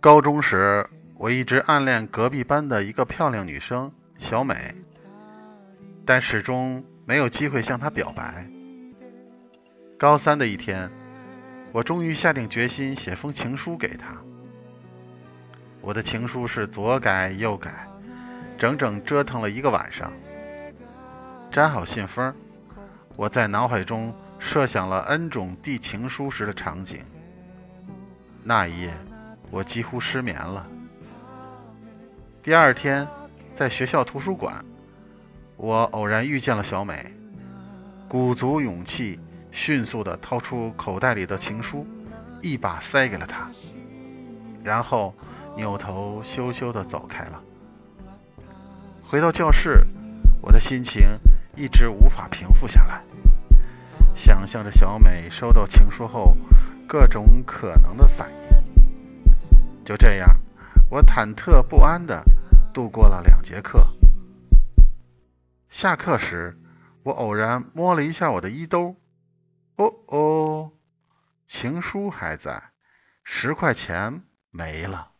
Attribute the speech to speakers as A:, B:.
A: 高中时，我一直暗恋隔壁班的一个漂亮女生小美，但始终没有机会向她表白。高三的一天，我终于下定决心写封情书给她。我的情书是左改右改，整整折腾了一个晚上。粘好信封，我在脑海中设想了 N 种递情书时的场景。那一夜。我几乎失眠了。第二天，在学校图书馆，我偶然遇见了小美，鼓足勇气，迅速地掏出口袋里的情书，一把塞给了她，然后扭头羞羞地走开了。回到教室，我的心情一直无法平复下来，想象着小美收到情书后各种可能的反应。就这样，我忐忑不安地度过了两节课。下课时，我偶然摸了一下我的衣兜，哦哦，情书还在，十块钱没了。